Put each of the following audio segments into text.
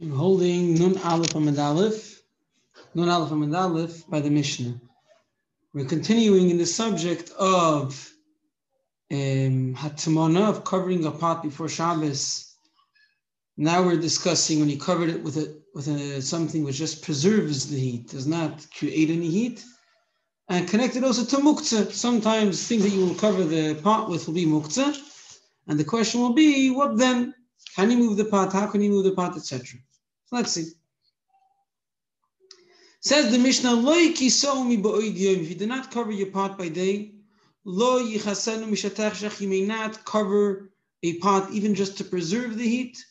I'm holding Nun Aleph Amid Aleph, Nun Aleph Amid Aleph by the Mishnah. We're continuing in the subject of um, Hatmana, of covering a pot before Shabbos. Now we're discussing when you covered it with a with a, something which just preserves the heat, does not create any heat, and connected also to muktzah. Sometimes things that you will cover the pot with will be muktzah, and the question will be, what then? Can you move the pot? How can you move the pot, etc. Let's see. Says the Mishnah, Lo If you do not cover your pot by day, Lo You may not cover a pot even just to preserve the heat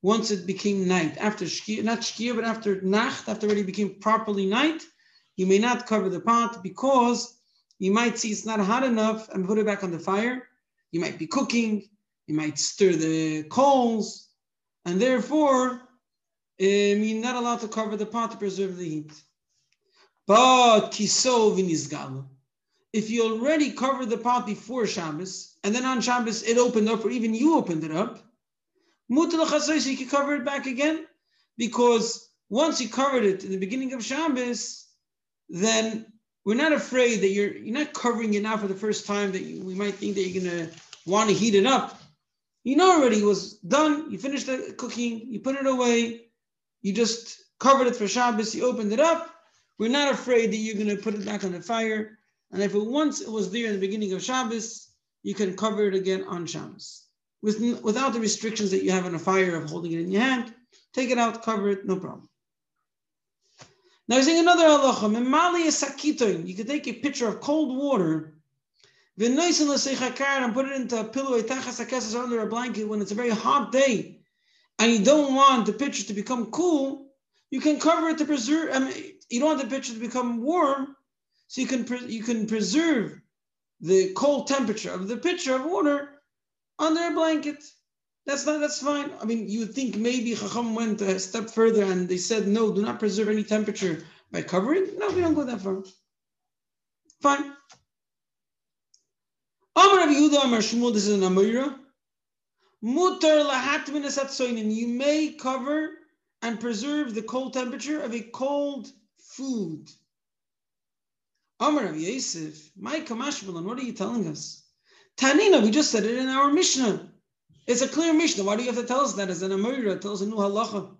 once it became night. After shkia, not shkia, but after nacht, after already became properly night, you may not cover the pot because you might see it's not hot enough and put it back on the fire. You might be cooking, you might stir the coals, and therefore um, you're not allowed to cover the pot to preserve the heat. But kisov If you already covered the pot before Shabbos, and then on Shabbos it opened up, or even you opened it up, mutal you can cover it back again, because once you covered it in the beginning of Shabbos, then we're not afraid that you're you're not covering it now for the first time that you, we might think that you're gonna want to heat it up. You know already it was done. You finished the cooking. You put it away. You just covered it for Shabbos, you opened it up. We're not afraid that you're going to put it back on the fire. And if it once it was there in the beginning of Shabbos, you can cover it again on Shabbos. With, without the restrictions that you have on a fire of holding it in your hand, take it out, cover it, no problem. Now he's saying another halacha. You can take a pitcher of cold water and put it into a pillow under a blanket when it's a very hot day and you don't want the pitcher to become cool, you can cover it to preserve. I mean, you don't want the pitcher to become warm, so you can pre- you can preserve the cold temperature of the pitcher of water under a blanket. That's not that's fine. I mean, you think maybe Chacham went a step further and they said no, do not preserve any temperature by covering. No, we don't go that far. Fine. Amar Yehuda Amar Shmuel. This is an Amira. Mutar. You may cover and preserve the cold temperature of a cold food. Amar of Yosef, my kamashbalan, what are you telling us? Tanina, we just said it in our Mishnah. It's a clear Mishnah. Why do you have to tell us that as an Amira? Tell us a new halacha.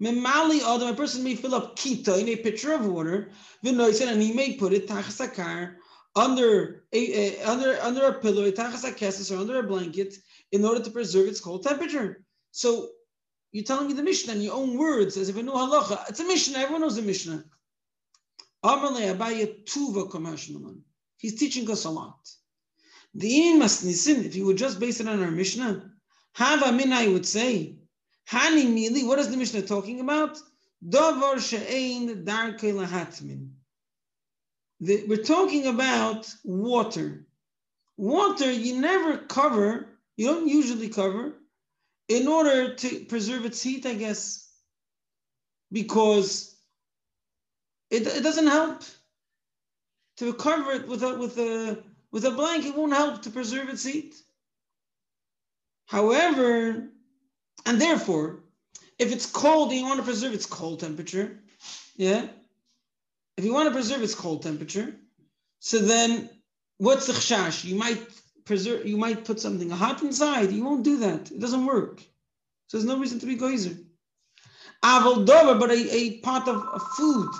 Memali Adam, a person may fill up kita in a pitcher of water, and he may put it tachasakar under a, a, under under a pillow, tachasakesses, or under a blanket, in order to preserve its cold temperature. So you're telling me the Mishnah in your own words, as if it knew halacha. It's a Mishnah. Everyone knows the Mishnah. He's teaching us a lot. The masnisin, if you would just base it on our Mishnah, have min, I would say. Hani mili, what is the Mishnah talking about? Davar she'ein darkei lahatmin. We're talking about water. Water you never cover you don't usually cover in order to preserve its heat, I guess, because it, it doesn't help to cover it with a with a with a blanket It won't help to preserve its heat. However, and therefore, if it's cold and you want to preserve its cold temperature, yeah, if you want to preserve its cold temperature, so then what's the chash? You might preserve, you might put something hot inside. You won't do that. It doesn't work. So there's no reason to be goizer. Aval dover, but a, a pot of, of food.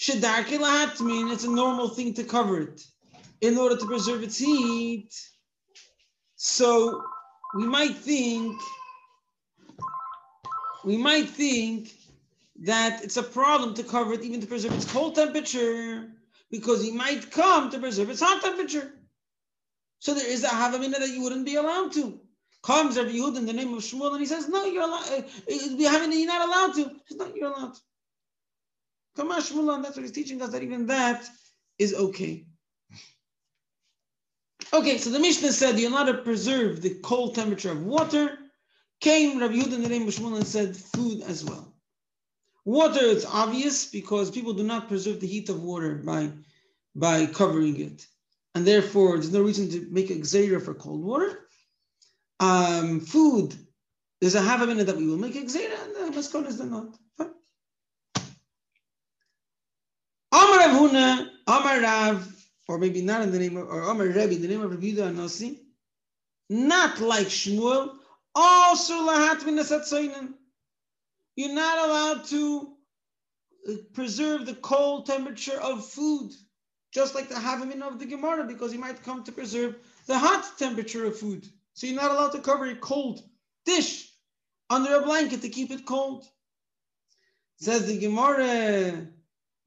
Shedarkilat mean it's a normal thing to cover it in order to preserve its heat. So we might think, we might think that it's a problem to cover it even to preserve its cold temperature because he might come to preserve its hot temperature. So there is a havamina that you wouldn't be allowed to. Comes Rabbi Yehud in the name of Shmuel and he says, no, you're allowed. Uh, uh you're not allowed to. He says, no, you're allowed to. Come on, Shmuel, that's what he's teaching us, that even that is okay. Okay, so the Mishnah said you're allowed to preserve the cold temperature of water. Came Rabbi Yehud in the name of Shmuel and said food as well. Water, it's obvious because people do not preserve the heat of water by, by covering it and therefore there's no reason to make a xera for cold water. Um, food, there's a half a minute that we will make a gzera, and the maskon is not. Amar Rav Huna, Amar Rav, or maybe not in the name of, or Amar Rebbe, the name of Rav Yudah Anasi, not like Shmuel, also lahat min You're not allowed to preserve the cold temperature of food, just like the Havamin of the Gemara, because you might come to preserve the hot temperature of food. So you're not allowed to cover a cold dish under a blanket to keep it cold. Says the Gemara,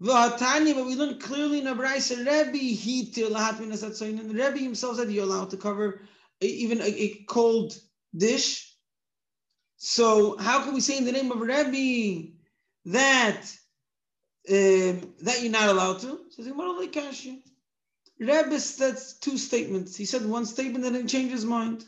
V'hatanya, but we learn clearly in Abraisa, Rebbe lahat min and Rebbe himself said you're allowed to cover even a, a, cold dish. So how can we say in the name of Rebbe that um, that you're not allowed to? Says Kashi. Rebbe that's two statements. He said one statement and then changed his mind.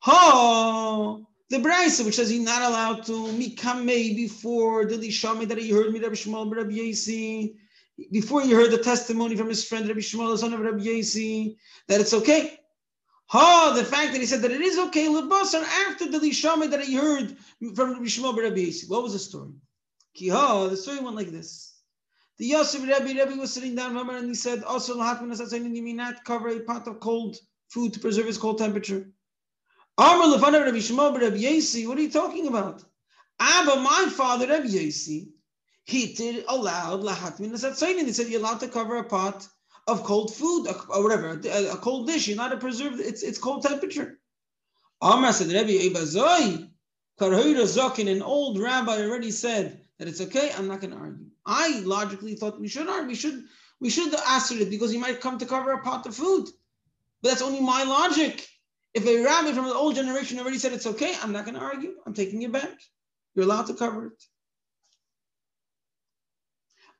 Ha! The Braisa, which says he's not allowed to me mikamei before the lishame that he heard me Rabbi Shmuel Rabbi Yasi, before he heard the testimony from his friend Rabbi Shmuel, the son of Rabbi Yasi, that it's okay. Ha, the fact that he said that it is okay, lebasar after the lishame that he heard from Rabbi Shmuel Rabbi Yasi. What was the story? The story went like this. The Yosef Rabbi Rabbi was sitting down, and he said, also you may not cover a pot of cold food to preserve its cold temperature. Amr Lefana Rabbi Shmuel Rabbi Yasi, what are you talking about? Abba, my father Rabbi Yasi, he did allowed lahatmin asatzainin. He said you're allowed to cover a pot of cold food or whatever, a, cold dish. You're not to preserve its its cold temperature. Amr said Rabbi Ebazoi, Karhoira Zokin, an old rabbi already said that it's okay. I'm not going to argue. I logically thought we should argue. We should we should answer it because he might come to cover a pot of food. But that's only my logic. If a rabbi from the old generation already said it's okay, I'm not going to argue. I'm taking it back. You're allowed to cover it.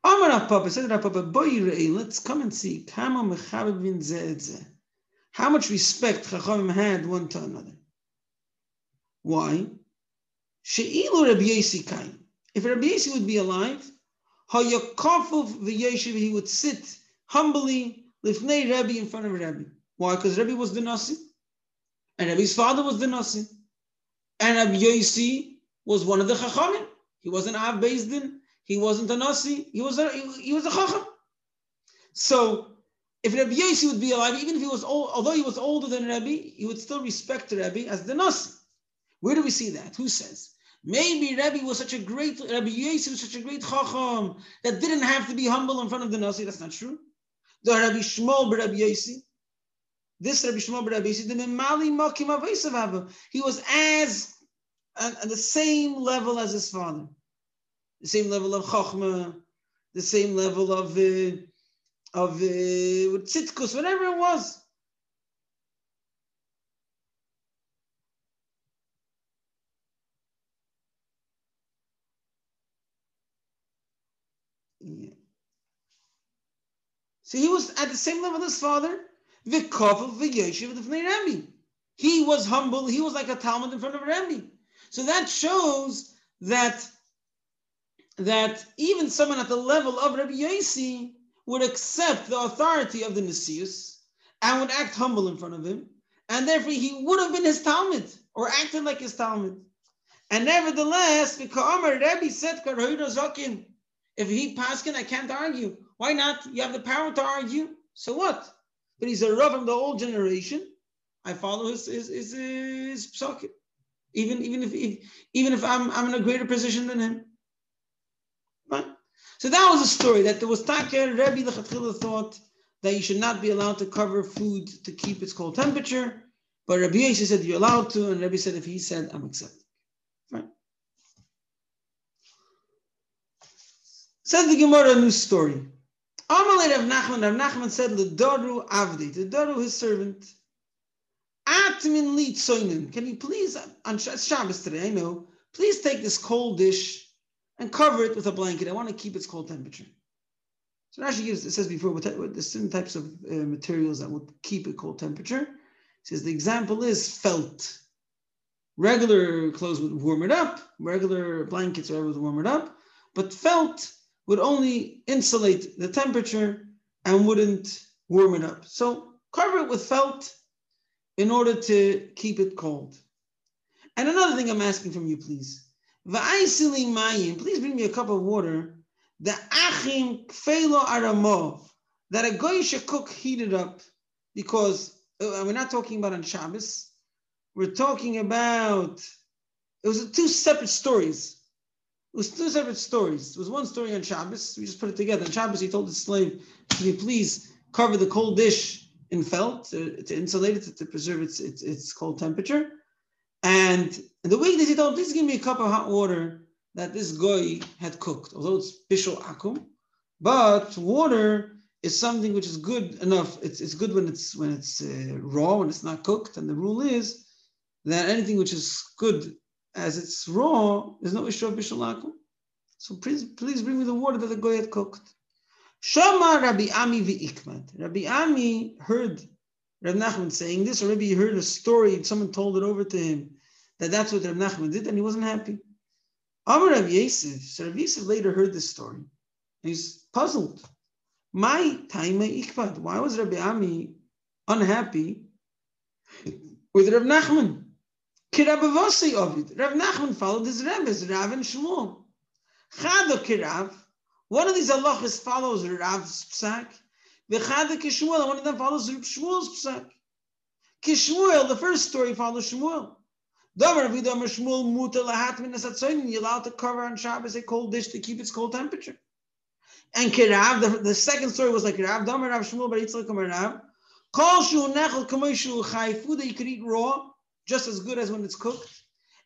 Let's come and see how much respect Chachamim had one to another. Why? If Rabbi Yasi would be alive, he would sit humbly lifnei Rabbi in front of Rabbi. Why? Because Rabbi was the Nasi. And Rabbi's father was the Nasi. And Rabbi Yosi was one of the Chachamim. He wasn't Av Din. He wasn't a Nasi. He was a, he, was a Chacham. So if Rabbi Yosi would be alive, even if he was old, although he was older than Rabbi, he would still respect Rabbi as the Nasi. Where do we see that? Who says? Maybe Rabbi was such a great, Rabbi Yosi was such a great Chacham that didn't have to be humble in front of the Nasi. That's not true. The Rabbi Shmuel Rabbi Yosi, this Rabbi Shmuel Rabbi said, he was as at the same level as his father, the same level of chachma, the same level of uh, of uh, tzitkus, whatever it was. So he was at the same level as his father, he was humble. He was like a Talmud in front of Rabbi. So that shows that that even someone at the level of Rabbi Yossi would accept the authority of the Nisius and would act humble in front of him, and therefore he would have been his Talmud or acted like his Talmud. And nevertheless, because Rabbi said, if he paskin, I can't argue. Why not? You have the power to argue. So what? but he's a Rav from the old generation. I follow his his his, his. Even even if, if, even if I'm I'm in a greater position than him. Right? So that was a story that there was Taker Rebbe Lechatchila thought that you should not be allowed to cover food to keep its cold temperature, but Rabbi Yossi said you're allowed to, and Rabbi said if he said I'm accepting. Right? Says the Gemara a new story. Amalei Rav Nachman, Rav Nachman said, L'doru avdi, to Doru, his servant. Atmin li tzoinin. Can you please, on Shabbos today, I know, please take this cold dish and cover it with a blanket. I want to keep its cold temperature. So Rashi gives, it says before, with, with the certain types of uh, materials that would keep a cold temperature. It says the example is felt. Regular clothes would warm it up, regular blankets or whatever would warm it up, but felt would only insulate the temperature and wouldn't warm it up. So cover it with felt in order to keep it cold. And another thing I'm asking from you, please. Please bring me a cup of water. The achim kfelo aramov that a should cook heated up because uh, we're not talking about on Shabbos. We're talking about it was two separate stories. It was two separate stories. It was one story on Shabbos. We just put it together. On Shabbos, he told his slave, "Can you please cover the cold dish in felt to, to insulate it to, preserve its, its, its cold temperature?" And the weekdays, he told, "Please give me a cup of hot water that this guy had cooked, although it's bishul akum, but water is something which is good enough. It's, it's good when it's when it's uh, raw, when it's not cooked. And the rule is that anything which is good as it's raw, there's no issue of bishul akum. So please, please bring me the water that the guy had cooked. Shama Rabbi Ami v'ikmat. Rabbi Ami heard Rabbi Nachman saying this, or maybe he heard a story, someone told it over to him, that that's what Rabbi Nachman did, and he wasn't happy. Amar Rabbi Yosef, so Rabbi Yosef later heard this story. He's puzzled. My time ikbad. Why was Rabbi Ami unhappy with Rabbi Nachman? Kirabavasi of it. Rabbi Nachman followed his Rebbe's, Rav and Shmuel. Chado Kirav. One of these halachas follows Rav's psak. V'chada Kishmuel. One of them follows Shmuel's psak. Kishmuel, the first story follows Shmuel. You're allowed to cover on Shabbos a cold dish to keep its cold temperature. And Kirav, the, the second story was like Kirav, Damar Rav Shmuel Bar Yitzchak Rav. Kol shu nechel kamei shu chai, food that you could eat raw, just as good as when it's cooked.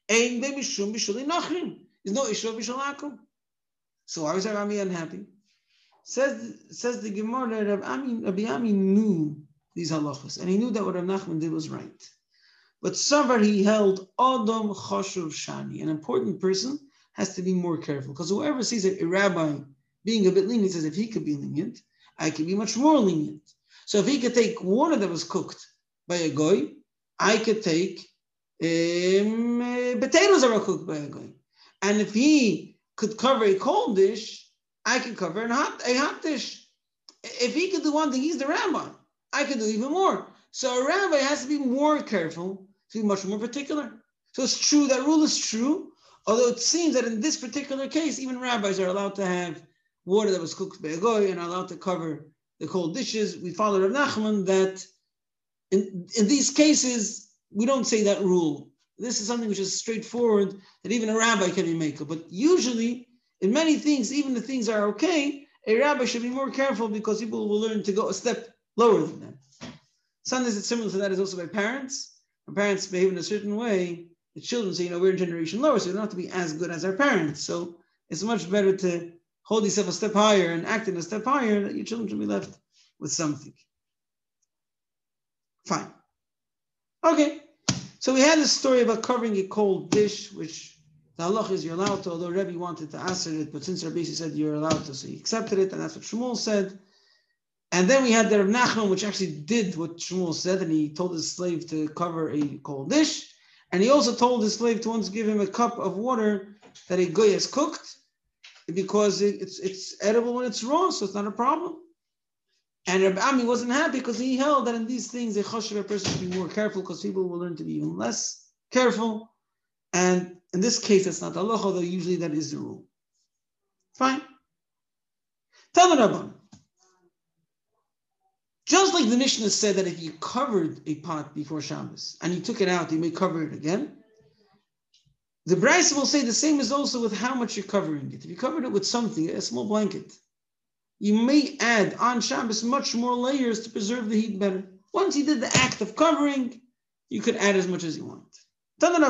Ein be mishum bishuli nachrim. There's no issue of bishul. So why was Rav Ami unhappy? Says, says the Gemara, Ami, Rabbi Ami knew these halachas, and he knew that what Rav Nachman did was right. But Savar, he held Adam Choshuv Shani. An important person has to be more careful because whoever sees a rabbi being a bit lenient says if he could be lenient, I could be much more lenient. So if he could take water that was cooked by a goy, I could take um, potatoes were cooked by a goy. And if he could cover a cold dish, I could cover a hot, a hot dish. If he could do one thing, he's the rabbi. I could do even more. So a rabbi has to be more careful to be much more particular. So it's true, that rule is true, although it seems that in this particular case, even rabbis are allowed to have water that was cooked by a goy and are allowed to cover the cold dishes. We follow Rav Nachman that in, in these cases, we don't say that rule. This is something which is straightforward that even a rabbi can be maker. But usually, in many things, even the things are okay, a rabbi should be more careful because people will learn to go a step lower than them. Sometimes it's similar to that is also by parents our parents behave in a certain way, the children say, you know, we're a generation lower, so we don't have to be as good as our parents. So it's much better to hold yourself a step higher and act in a step higher that your children should be left with something. Fine. Okay. So we had this story about covering a cold dish, which the halach is you're allowed to, although Rebbe wanted to answer it, but since Rabbi said you're allowed to, so he accepted it, and that's what Shmuel said. And then we had the Rav Nachman, which actually did what Shmuel said, and he told his slave to cover a cold dish. And he also told his slave to once give him a cup of water that a goy has cooked, because it's it's edible when it's raw, so it's not a problem. And Rabbi Ami wasn't happy because he held that in these things a choshev person should be more careful because people will learn to be even less careful. And in this case, that's not the law, although usually that is the rule. Fine. Tell the Rabban. Just like the Mishnah said that if you covered a pot before Shabbos and you took it out, you may cover it again. The Brisa will say the same is also with how much you're covering it. If you covered it with something, a small blanket, you may add on Shabbos much more layers to preserve the heat better. Once you did the act of covering, you could add as much as you want. Although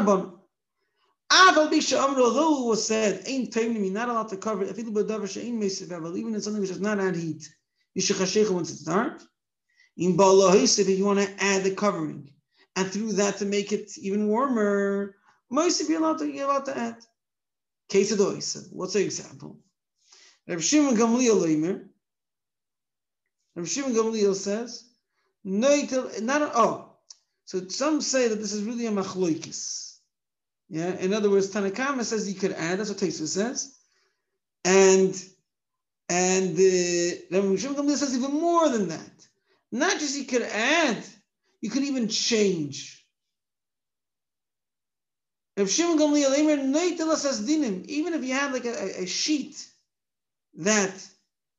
it was said, ain't you're not allowed to cover it, even in something which does not add heat. You should once it's dark. In Balahis, if you want to add the covering, and through that to make it even warmer, most you're allowed to, allowed to add. Case of What's the example? Rav Shimon Gamliel Leimer. Rav Shimon Gamliel says, no, not oh. So some say that this is really a machloikis. Yeah. In other words, Tanakama says you could add. That's what Tesa says, and and Rav Shimon Gamliel says even more than that. Not just you could add, you could even change. Rav Shimon Gamliel Eimer Neitelas Dinim, even if you had like a, a sheet that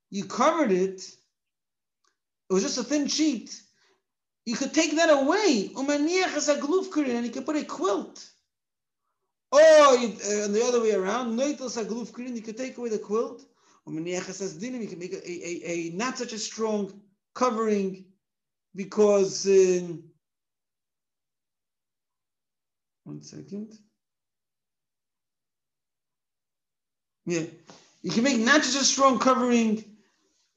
you covered it, it was just a thin sheet, you could take that away. And you could put a quilt. Or uh, the other way around, you could take away the quilt. You can make a, a, a, not such a strong covering because. Uh, one second. Yeah, you can make not just a strong covering.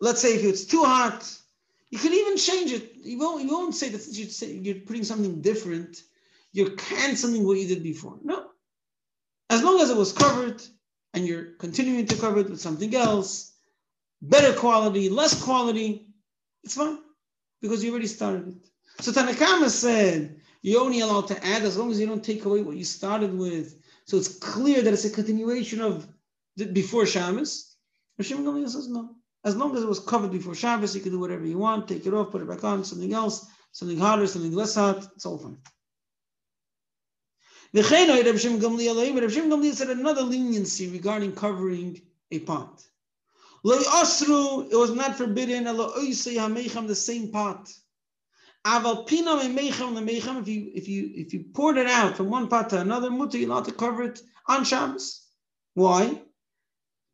Let's say if it's too hot, you can even change it. You won't, you won't say that you're, say you're putting something different, you're canceling what you did before. No. As long as it was covered and you're continuing to cover it with something else, better quality, less quality, it's fine because you already started it. So Tanakama said you're only allowed to add as long as you don't take away what you started with. So it's clear that it's a continuation of before Shabbos. Hashem says no. As long as it was covered before Shabbos, you can do whatever you want, take it off, put it back on, something else, something harder, something less hot, it's all fine. Reb Shem Gamliel said another leniency regarding covering a pot. Asru, it was not forbidden, the same pot. Aval pinam mechem if you if you if you poured it out from one pot to another, mutter you're allowed to cover it on Shabbos. Why?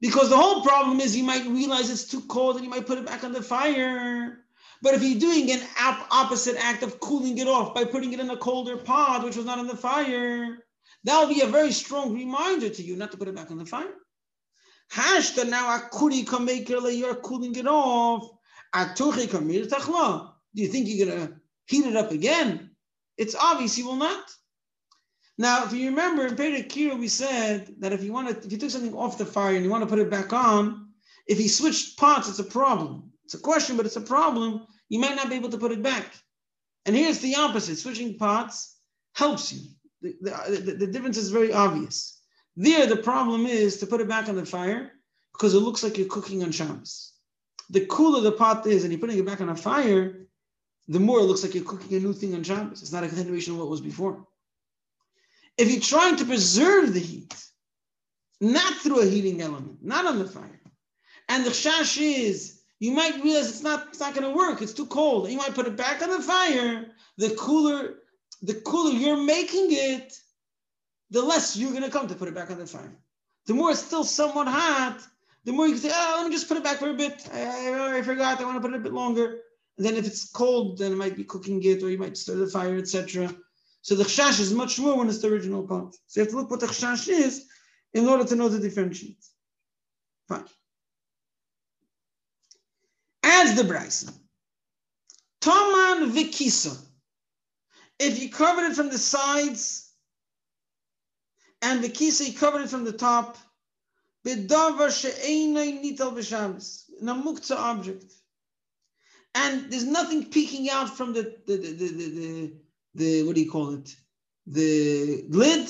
Because the whole problem is you might realize it's too cold and you might put it back on the fire. But if you're doing an opposite act of cooling it off by putting it in a colder pot, which was not on the fire, that'll be a very strong reminder to you not to put it back on the fire. Hashta now akuri kamekele, you're cooling it off. Atuchi kamir tachla. Do you think you're gonna heat it up again? It's obvious you will not. Now, if you remember in Perek Kira, we said that if you want to, if you took something off the fire and you want to put it back on, if he switched pots, it's a problem. It's a question, but it's a problem. You might not be able to put it back. And here's the opposite: switching pots helps you. The, the, the, the difference is very obvious. There, the problem is to put it back on the fire because it looks like you're cooking on Shabbos. The cooler the pot is, and you're putting it back on a fire, the more it looks like you're cooking a new thing on Shabbos. It's not a continuation of what was before. If you're trying to preserve the heat, not through a heating element, not on the fire, and the chash is, you might realize it's not, it's not going to work. It's too cold. You might put it back on the fire. The cooler, the cooler you're making it, the less you're going to come to put it back on the fire. The more it's still somewhat hot, the more you can say, oh, let me just put it back for a bit. I, I, I forgot. I want to put it a bit longer. And then if it's cold, then it might be cooking it, or you might stir the fire, etc. So the chashash is much more when it's the original part. So you have to look what the chashash is in order to know the differentiates. Fine. As the Bryson. Toman vikisa. If you covered it from the sides, and vikisa, you covered it from the top, bedavar she'einay nital b'shabbos, in a object. And there's nothing peeking out from the, the, the, the, the the what do you call it? The lid.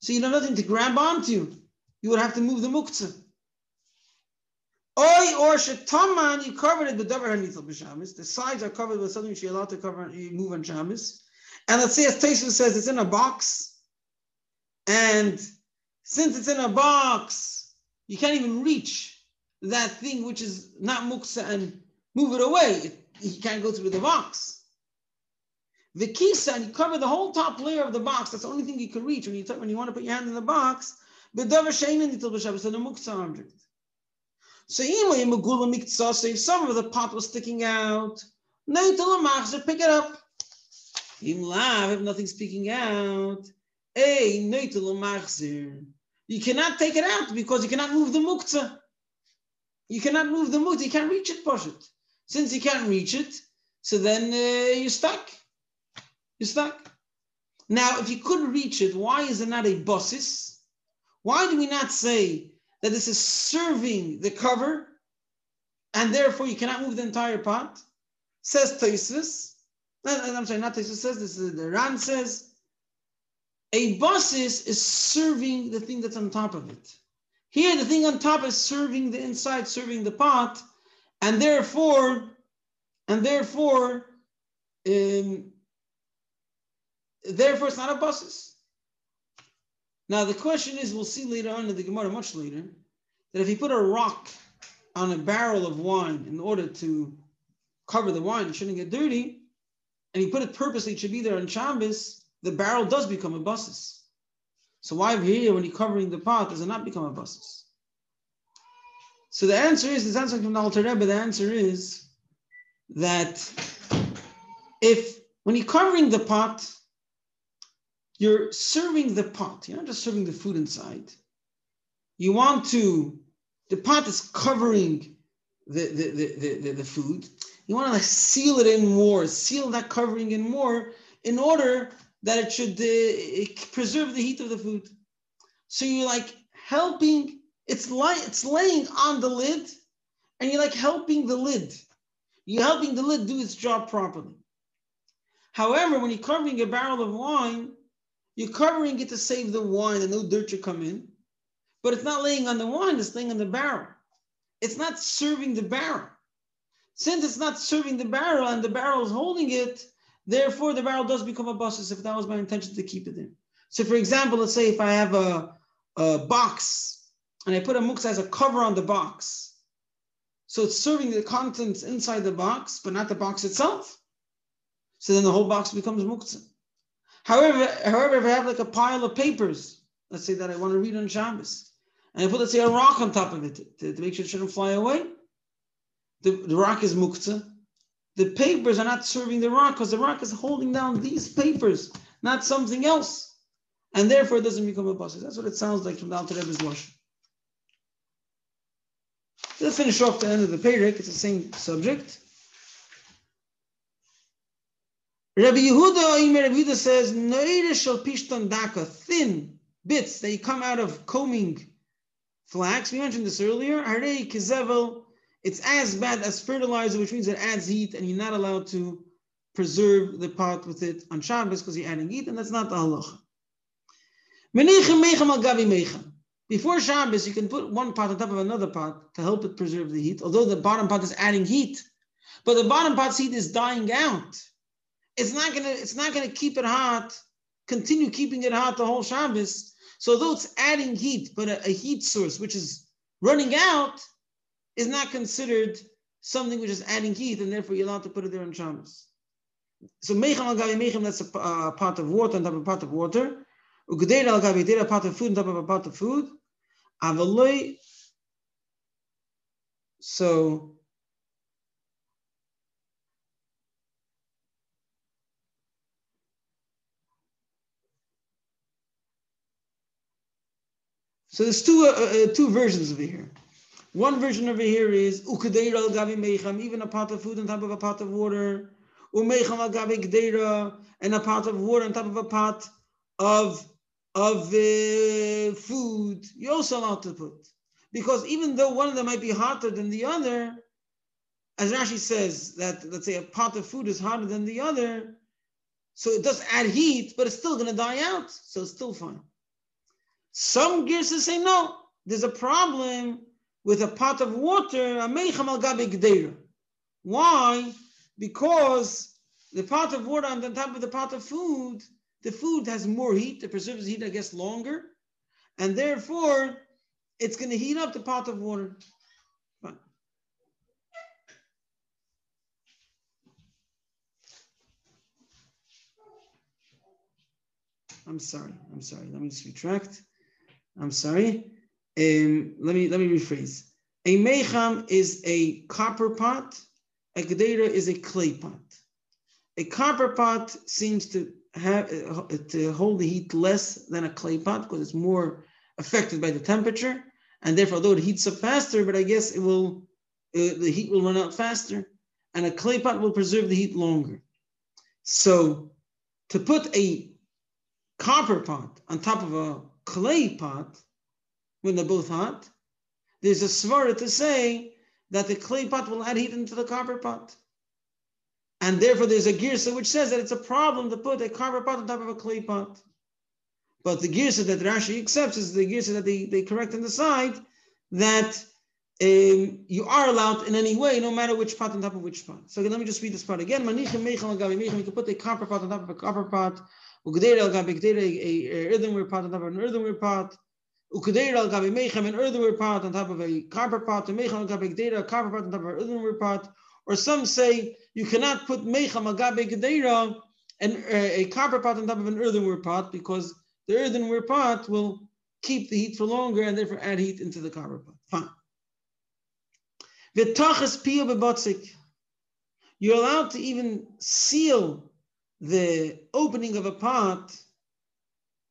So you have nothing to grab onto. You would have to move the muktzah. Oi or shetaman, you covered it with davar hanithal b'shamis. The sides are covered with something you're allowed to cover. You move on shamis. And let's say, as Taisu says, it's in a box. And since it's in a box, you can't even reach that thing which is not muksa and move it away. You can't go through the box. The kisa, and you cover the whole top layer of the box. That's the only thing you can reach when you when you want to put your hand in the box. So if some of the pot was sticking out, pick it up. If nothing's sticking out, you cannot take it out because you cannot move the muktzah. You cannot move the muktzah. You can't reach it, push it. Since you can't reach it, so then uh, you're stuck. You're stuck. Now, if you couldn't reach it, why is it not a bossis? Why do we not say that this is serving the cover and therefore you cannot move the entire pot? Says Taisus. I'm sorry, not Taisus says, this is the Ran says. A bossis is serving the thing that's on top of it. Here, the thing on top is serving the inside, serving the pot, and therefore, and therefore, um, Therefore, it's not a basis. Now the question is, we'll see later on in the Gemara, much later, that if you put a rock on a barrel of wine in order to cover the wine, it shouldn't get dirty, and you put it purposely, it should be there on Shabbos, the barrel does become a buses. So why here, when you're covering the pot, does it not become a buses? So the answer is, this answer from the Alter Rebbe, the answer is that if when you're covering the pot, you're serving the pot, you're not just serving the food inside. You want to, the pot is covering the, the, the, the, the food. You want to like seal it in more, seal that covering in more in order that it should uh, preserve the heat of the food. So you're like helping, it's like it's laying on the lid, and you're like helping the lid. You're helping the lid do its job properly. However, when you're covering a barrel of wine, you're covering it to save the wine and no dirt should come in. But it's not laying on the wine, it's laying on the barrel. It's not serving the barrel. Since it's not serving the barrel and the barrel is holding it, therefore the barrel does become a buses if that was my intention to keep it in. So for example, let's say if I have a, a box and I put a muksa as a cover on the box. So it's serving the contents inside the box, but not the box itself. So then the whole box becomes muktzah. However, however, if I have like a pile of papers, let's say that I want to read on Shabbos, and I put, let's say, a rock on top of it to, to make sure it shouldn't fly away, the, the rock is muktzah. The papers are not serving the rock because the rock is holding down these papers, not something else. And therefore it doesn't become a bus. That's what it sounds like from the Alter Rebbe's Lashon. Let's finish off the end of the Perek. It's the same subject. Rabbi Yehuda, Rabbi Yehuda says, Noire shel pishton daka, thin bits that come out of combing flax. We mentioned this earlier. Harei kizevel, it's as bad as fertilizer, which means it adds heat, and you're not allowed to preserve the pot with it on Shabbos because you're adding heat, and that's not the halacha. Before Shabbos, you can put one pot on top of another pot to help it preserve the heat, although the bottom pot is adding heat. But the bottom pot's heat is dying out it's not gonna it's not gonna keep it hot, continue keeping it hot the whole Shabbos. So though it's adding heat, but a, a heat source which is running out is not considered something which is adding heat, and therefore you're allowed to put it there on Shabbos. So mecham al gavi mecham, that's a, a, pot of water on top of a pot of water. Ugdeir al gavi a pot of food on top of a pot of food. Avaloi. So So there's two uh, uh, two versions over here. One version over here is ukadeira al gavi meicham, even a pot of food on top of a pot of water. Umeicham al gavi gdeira, and a pot of water on top of a pot of of uh, food. You're also allowed to put because even though one of them might be hotter than the other, as Rashi says that let's say a pot of food is hotter than the other, so it does add heat, but it's still going to die out, so it's still fine. Some Girsa say no, there's a problem with a pot of water, a meichem al Why? Because the pot of water on the top of the pot of food, the food has more heat, it preserves heat, I guess, longer, and therefore it's going to heat up the pot of water. I'm sorry. I'm sorry. Let me just retract. I'm sorry. Um, let me let me rephrase. A mecham is a copper pot. A gedera is a clay pot. A copper pot seems to have uh, to hold the heat less than a clay pot because it's more affected by the temperature, and therefore, although it heats up faster, but I guess it will uh, the heat will run out faster, and a clay pot will preserve the heat longer. So, to put a copper pot on top of a clay pot, when they're both hot, there's a svara to say that the clay pot will add heat into the copper pot. And therefore there's a girsa which says that it's a problem to put a copper pot on top of a clay pot. But the girsa that Rashi accepts is the girsa that they, they correct on the side that um, you are allowed in any way, no matter which pot on top of which pot. So again, let me just read this part again. You can put a copper pot on top of a copper pot Ugdeir al gabi gdeir a earthenware pot on top of an earthenware pot. Ukadeir al gabi mechem an earthenware pot on top of a copper pot. And mechem al gabi gdeir a copper pot on top of an earthenware pot. Or some say you cannot put mechem al gabi gdeir and a copper pot on top of an earthenware pot because the earthenware pot will keep the heat for longer and therefore add heat into the copper pot. Fine. V'tachas piyah bebotzik. You're allowed to even seal the opening of a pot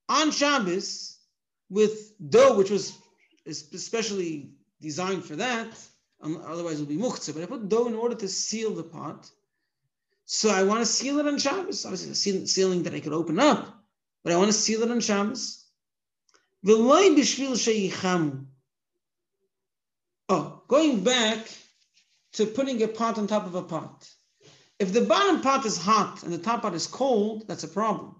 on Shabbos with dough, which was especially designed for that. Um, otherwise, it would be muchtzah. But I put dough in order to seal the pot. So I want to seal it on Shabbos. Obviously, the sealing that I could open up, but I want to seal it on Shabbos. Oh, going back to putting a pot on top of a pot. If the bottom pot is hot and the top pot is cold, that's a problem.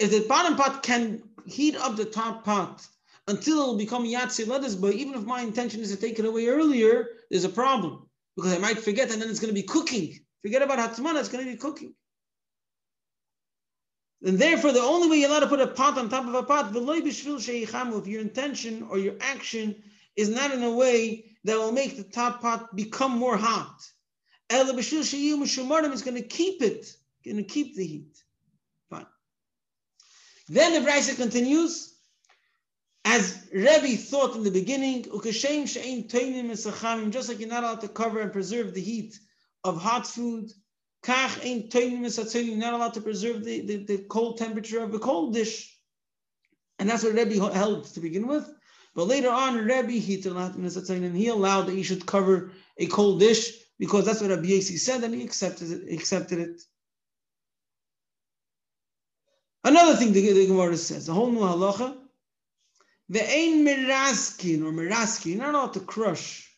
If the bottom pot can heat up the top pot until it will become yatsi lettuce, but even if my intention is to take it away earlier, there's a problem because I might forget and then it's going to be cooking. Forget about hatmana, it's going to be cooking. And therefore, the only way you're allowed to put a pot on top of a pot, if your intention or your action is not in a way that will make the top pot become more hot. It's going to keep it, going to keep the heat. Fine. Then the Brisa continues, as Rebbe thought in the beginning, just like you're not allowed to cover and preserve the heat of hot food, you're not allowed to preserve the, the, the cold temperature of a cold dish. And that's what Rebbe held to begin with. But later on, Rebbe he allowed that you should cover a cold dish because that's what Rabbi Yossi said, and he accepted it. accepted it. Another thing the, the Gemara says, a whole new halacha, the ein miraskin or miraskin, not allowed to crush,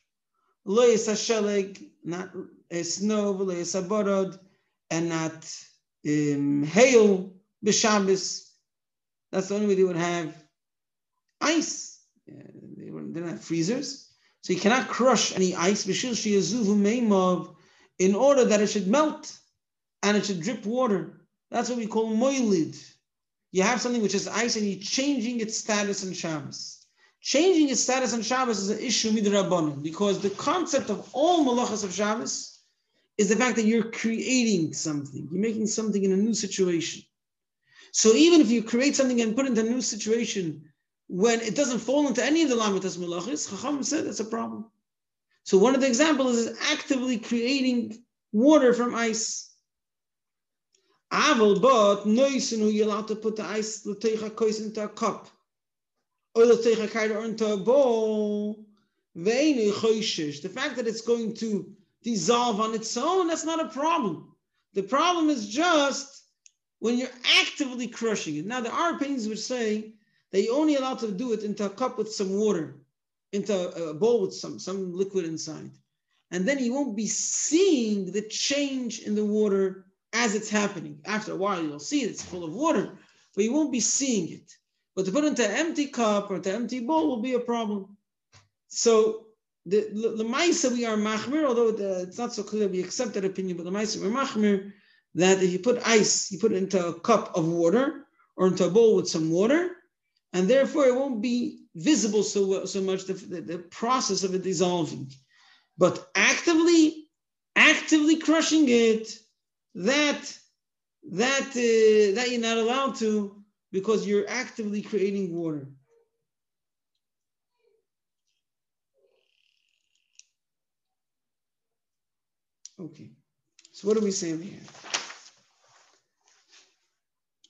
lo yisasheleg, not a snow, lo yisaborod, and not um, hail, b'shabbos. That's the only way they would have ice. Yeah, they, they didn't have freezers. So you cannot crush any ice in order that it should melt and it should drip water. That's what we call moilid. You have something which is ice and you're changing its status on Shabbos. Changing its status on Shabbos is an issue midrabanan because the concept of all malachas of Shabbos is the fact that you're creating something. You're making something in a new situation. So even if you create something and put it in a new situation when it doesn't fall into any of the lamitas melachis, Chacham said that's a problem. So one of the examples is actively creating water from ice. Aval, but noisin you're allowed to put the ice l'teicha kois into a cup, or l'teicha kaida into a bowl. The fact that it's going to dissolve on its own, that's not a problem. The problem is just when you're actively crushing it. Now there are opinions which say that you're only allowed to do it into a cup with some water, into a bowl with some, some liquid inside. And then you won't be seeing the change in the water as it's happening. After a while, you'll see it, it's full of water, but you won't be seeing it. But to put into an empty cup or an empty bowl will be a problem. So the the Maisa we are machmir, although the, uh, it's not so clear we accept that opinion, but the Maisa we're machmir that if you put ice, you put it into a cup of water or into a bowl with some water, and therefore it won't be visible so, so much the, the, the process of it dissolving. But actively, actively crushing it, that that uh, that you're not allowed to because you're actively creating water. Okay, so what are we saying here?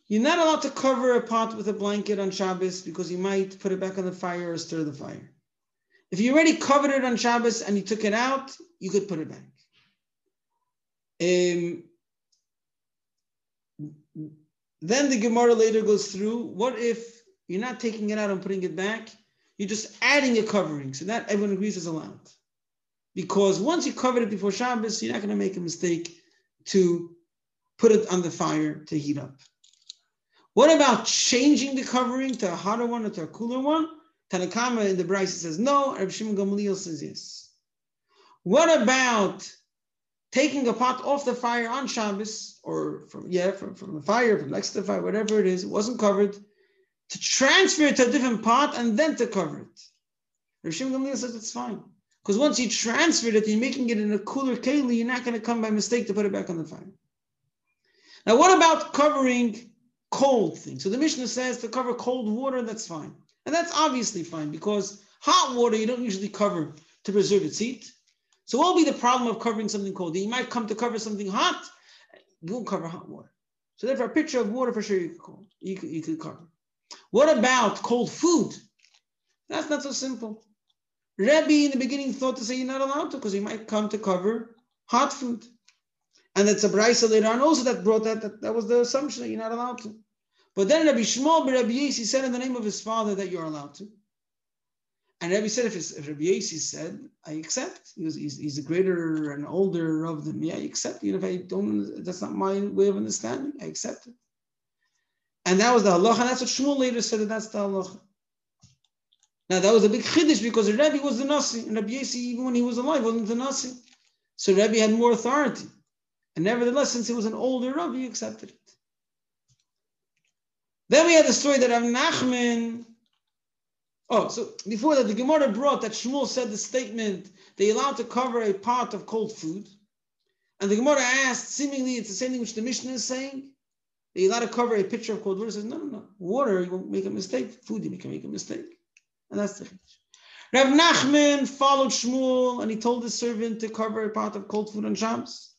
You're not allowed to cover a pot with a blanket on Shabbos because you might put it back on the fire or stir the fire. If you already covered it on Shabbos and you took it out, you could put it back. Um, then the Gemara later goes through what if you're not taking it out and putting it back, you're just adding a covering. So that everyone agrees is allowed. Because once you covered it before Shabbos, you're not going to make a mistake to put it on the fire to heat up. What about changing the covering to a hotter one or to a cooler one? Tanakama in the Bryce says no, Reb Shimon Gamaliel says yes. What about taking a pot off the fire on Shabbos, or from yeah, from, from the fire, from next to the fire, whatever it is, it wasn't covered, to transfer it to a different pot and then to cover it. Rishim Gamliel says it's fine. Because once you transferred it, you're making it in a cooler keli, you're not going to come by mistake to put it back on the fire. Now, what about covering cold thing. So the Mishnah says to cover cold water, that's fine. And that's obviously fine because hot water you don't usually cover to preserve its heat. So what will be the problem of covering something cold? You might come to cover something hot, you won't cover hot water. So therefore, a pitcher of water for sure you could, you could, you could cover. What about cold food? That's not so simple. Rebbe in the beginning thought to say you're not allowed to because you might come to cover hot food. And it's a brisa later on also that brought that, that, that was the assumption that you're not allowed to. But then Rabbi Shmuel, Rabbi Yosi said in the name of his father that you're allowed to. And Rabbi said, if, if Rabbi Yosi said, I accept. He was, he's, he's a greater and older of them. Yeah, I accept. Even if I don't, that's not my way of understanding. I accept it. And that was the halacha. And that's what Shmuel later said that that's the halacha. Now that was a big chiddush because Rabbi was the Nasi. And Rabbi Yosi, even when he was alive, wasn't the Nasi. So Rabbi had more authority. And nevertheless, since he was an older Rabbi, he accepted it. Then we had the story that Rav Nachman Oh, so before that, the Gemara brought that Shmuel said the statement they allowed to cover a pot of cold food. And the Gemara asked, seemingly it's the same thing which the Mishnah is saying. They allowed to cover a pitcher of cold water. Says, no, no, no. Water, you won't make a mistake. Food, you can make a mistake. And that's the thing. Rav Nachman followed Shmuel and he told his servant to cover a pot of cold food on Shabbos.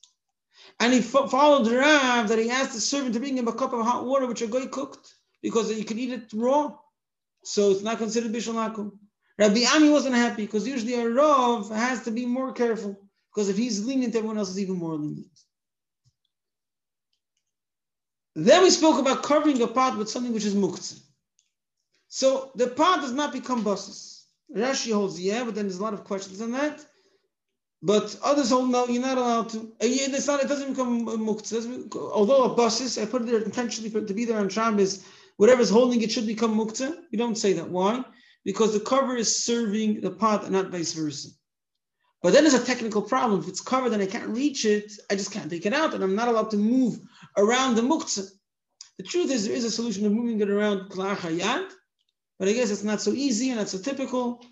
And he fo- followed Rav that he asked the servant to bring him a cup of hot water which a guy cooked because you could eat it raw. So it's not considered Bishul Akum. Rabbi Ami wasn't happy because usually a Rav has to be more careful because if he's lenient, everyone else is even more lenient. Then we spoke about covering a pot with something which is muktzah. So the pot does not become bosis. Rashi holds yeah, but then there's a lot of questions on that. But others hold no, you're not allowed to. It's not, it doesn't become muktzah. Although a bosis, I put it there intentionally for, to be there on Shabbos whatever's holding it should become muktzah. We don't say that. Why? Because the cover is serving the pot and not vice versa. But then there's a technical problem. If it's covered and I can't reach it, I just can't take it out and I'm not allowed to move around the muktzah. The truth is there is a solution of moving it around but I guess it's not so easy and not so typical.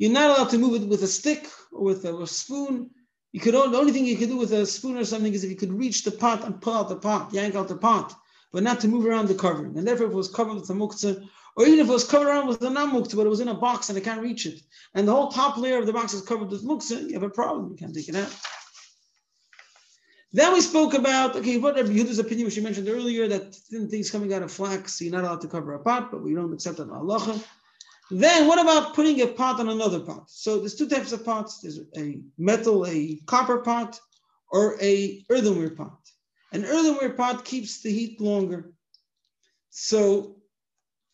You're not allowed to move it with a stick or with a, a spoon. You could the only thing you could do with a spoon or something is if you could reach the pot and pull out the pot, yank out the pot but not to move around the covering. And therefore, if it was covered with a muktzah, or even if it was covered around with a non-muktzah, but it was in a box and I can't reach it, and the whole top layer of the box is covered with muktzah, you have a problem. You can't take it out. Then we spoke about, okay, what Rabbi Yehuda's opinion, which you mentioned earlier, that thin things coming out of flax, you're not allowed to cover a pot, but we don't accept that halacha. Then what about putting a pot on another pot? So there's two types of pots. There's a metal, a copper pot, or a earthenware pot. An earthenware pot keeps the heat longer. So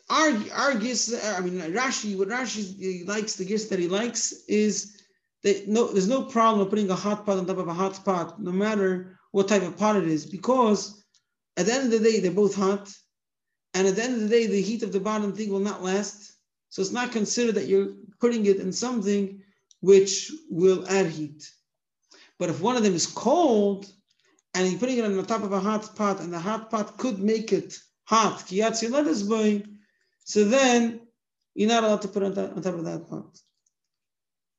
our our gis, I mean Rashi, what Rashi likes, the gist that he likes is that no, there's no problem of putting a hot pot on top of a hot pot, no matter what type of pot it is, because at the end of the day they're both hot, and at the end of the day the heat of the bottom thing will not last. So it's not considered that you're putting it in something which will add heat. But if one of them is cold, and you're putting it on the top of a hot pot, and the hot pot could make it hot, so then you're not allowed to put it on top of that pot.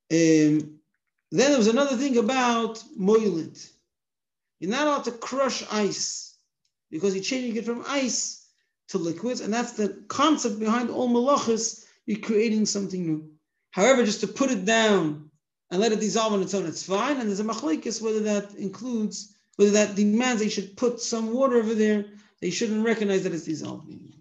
Um, then there was another thing about molid. You're not allowed to crush ice because you're changing it from ice to liquids, and that's the concept behind all malachas. You're creating something new. However, just to put it down and let it dissolve on its own, it's fine. And there's a machlekes whether that includes whether that demands they should put some water over there, they shouldn't recognize that it's dissolving.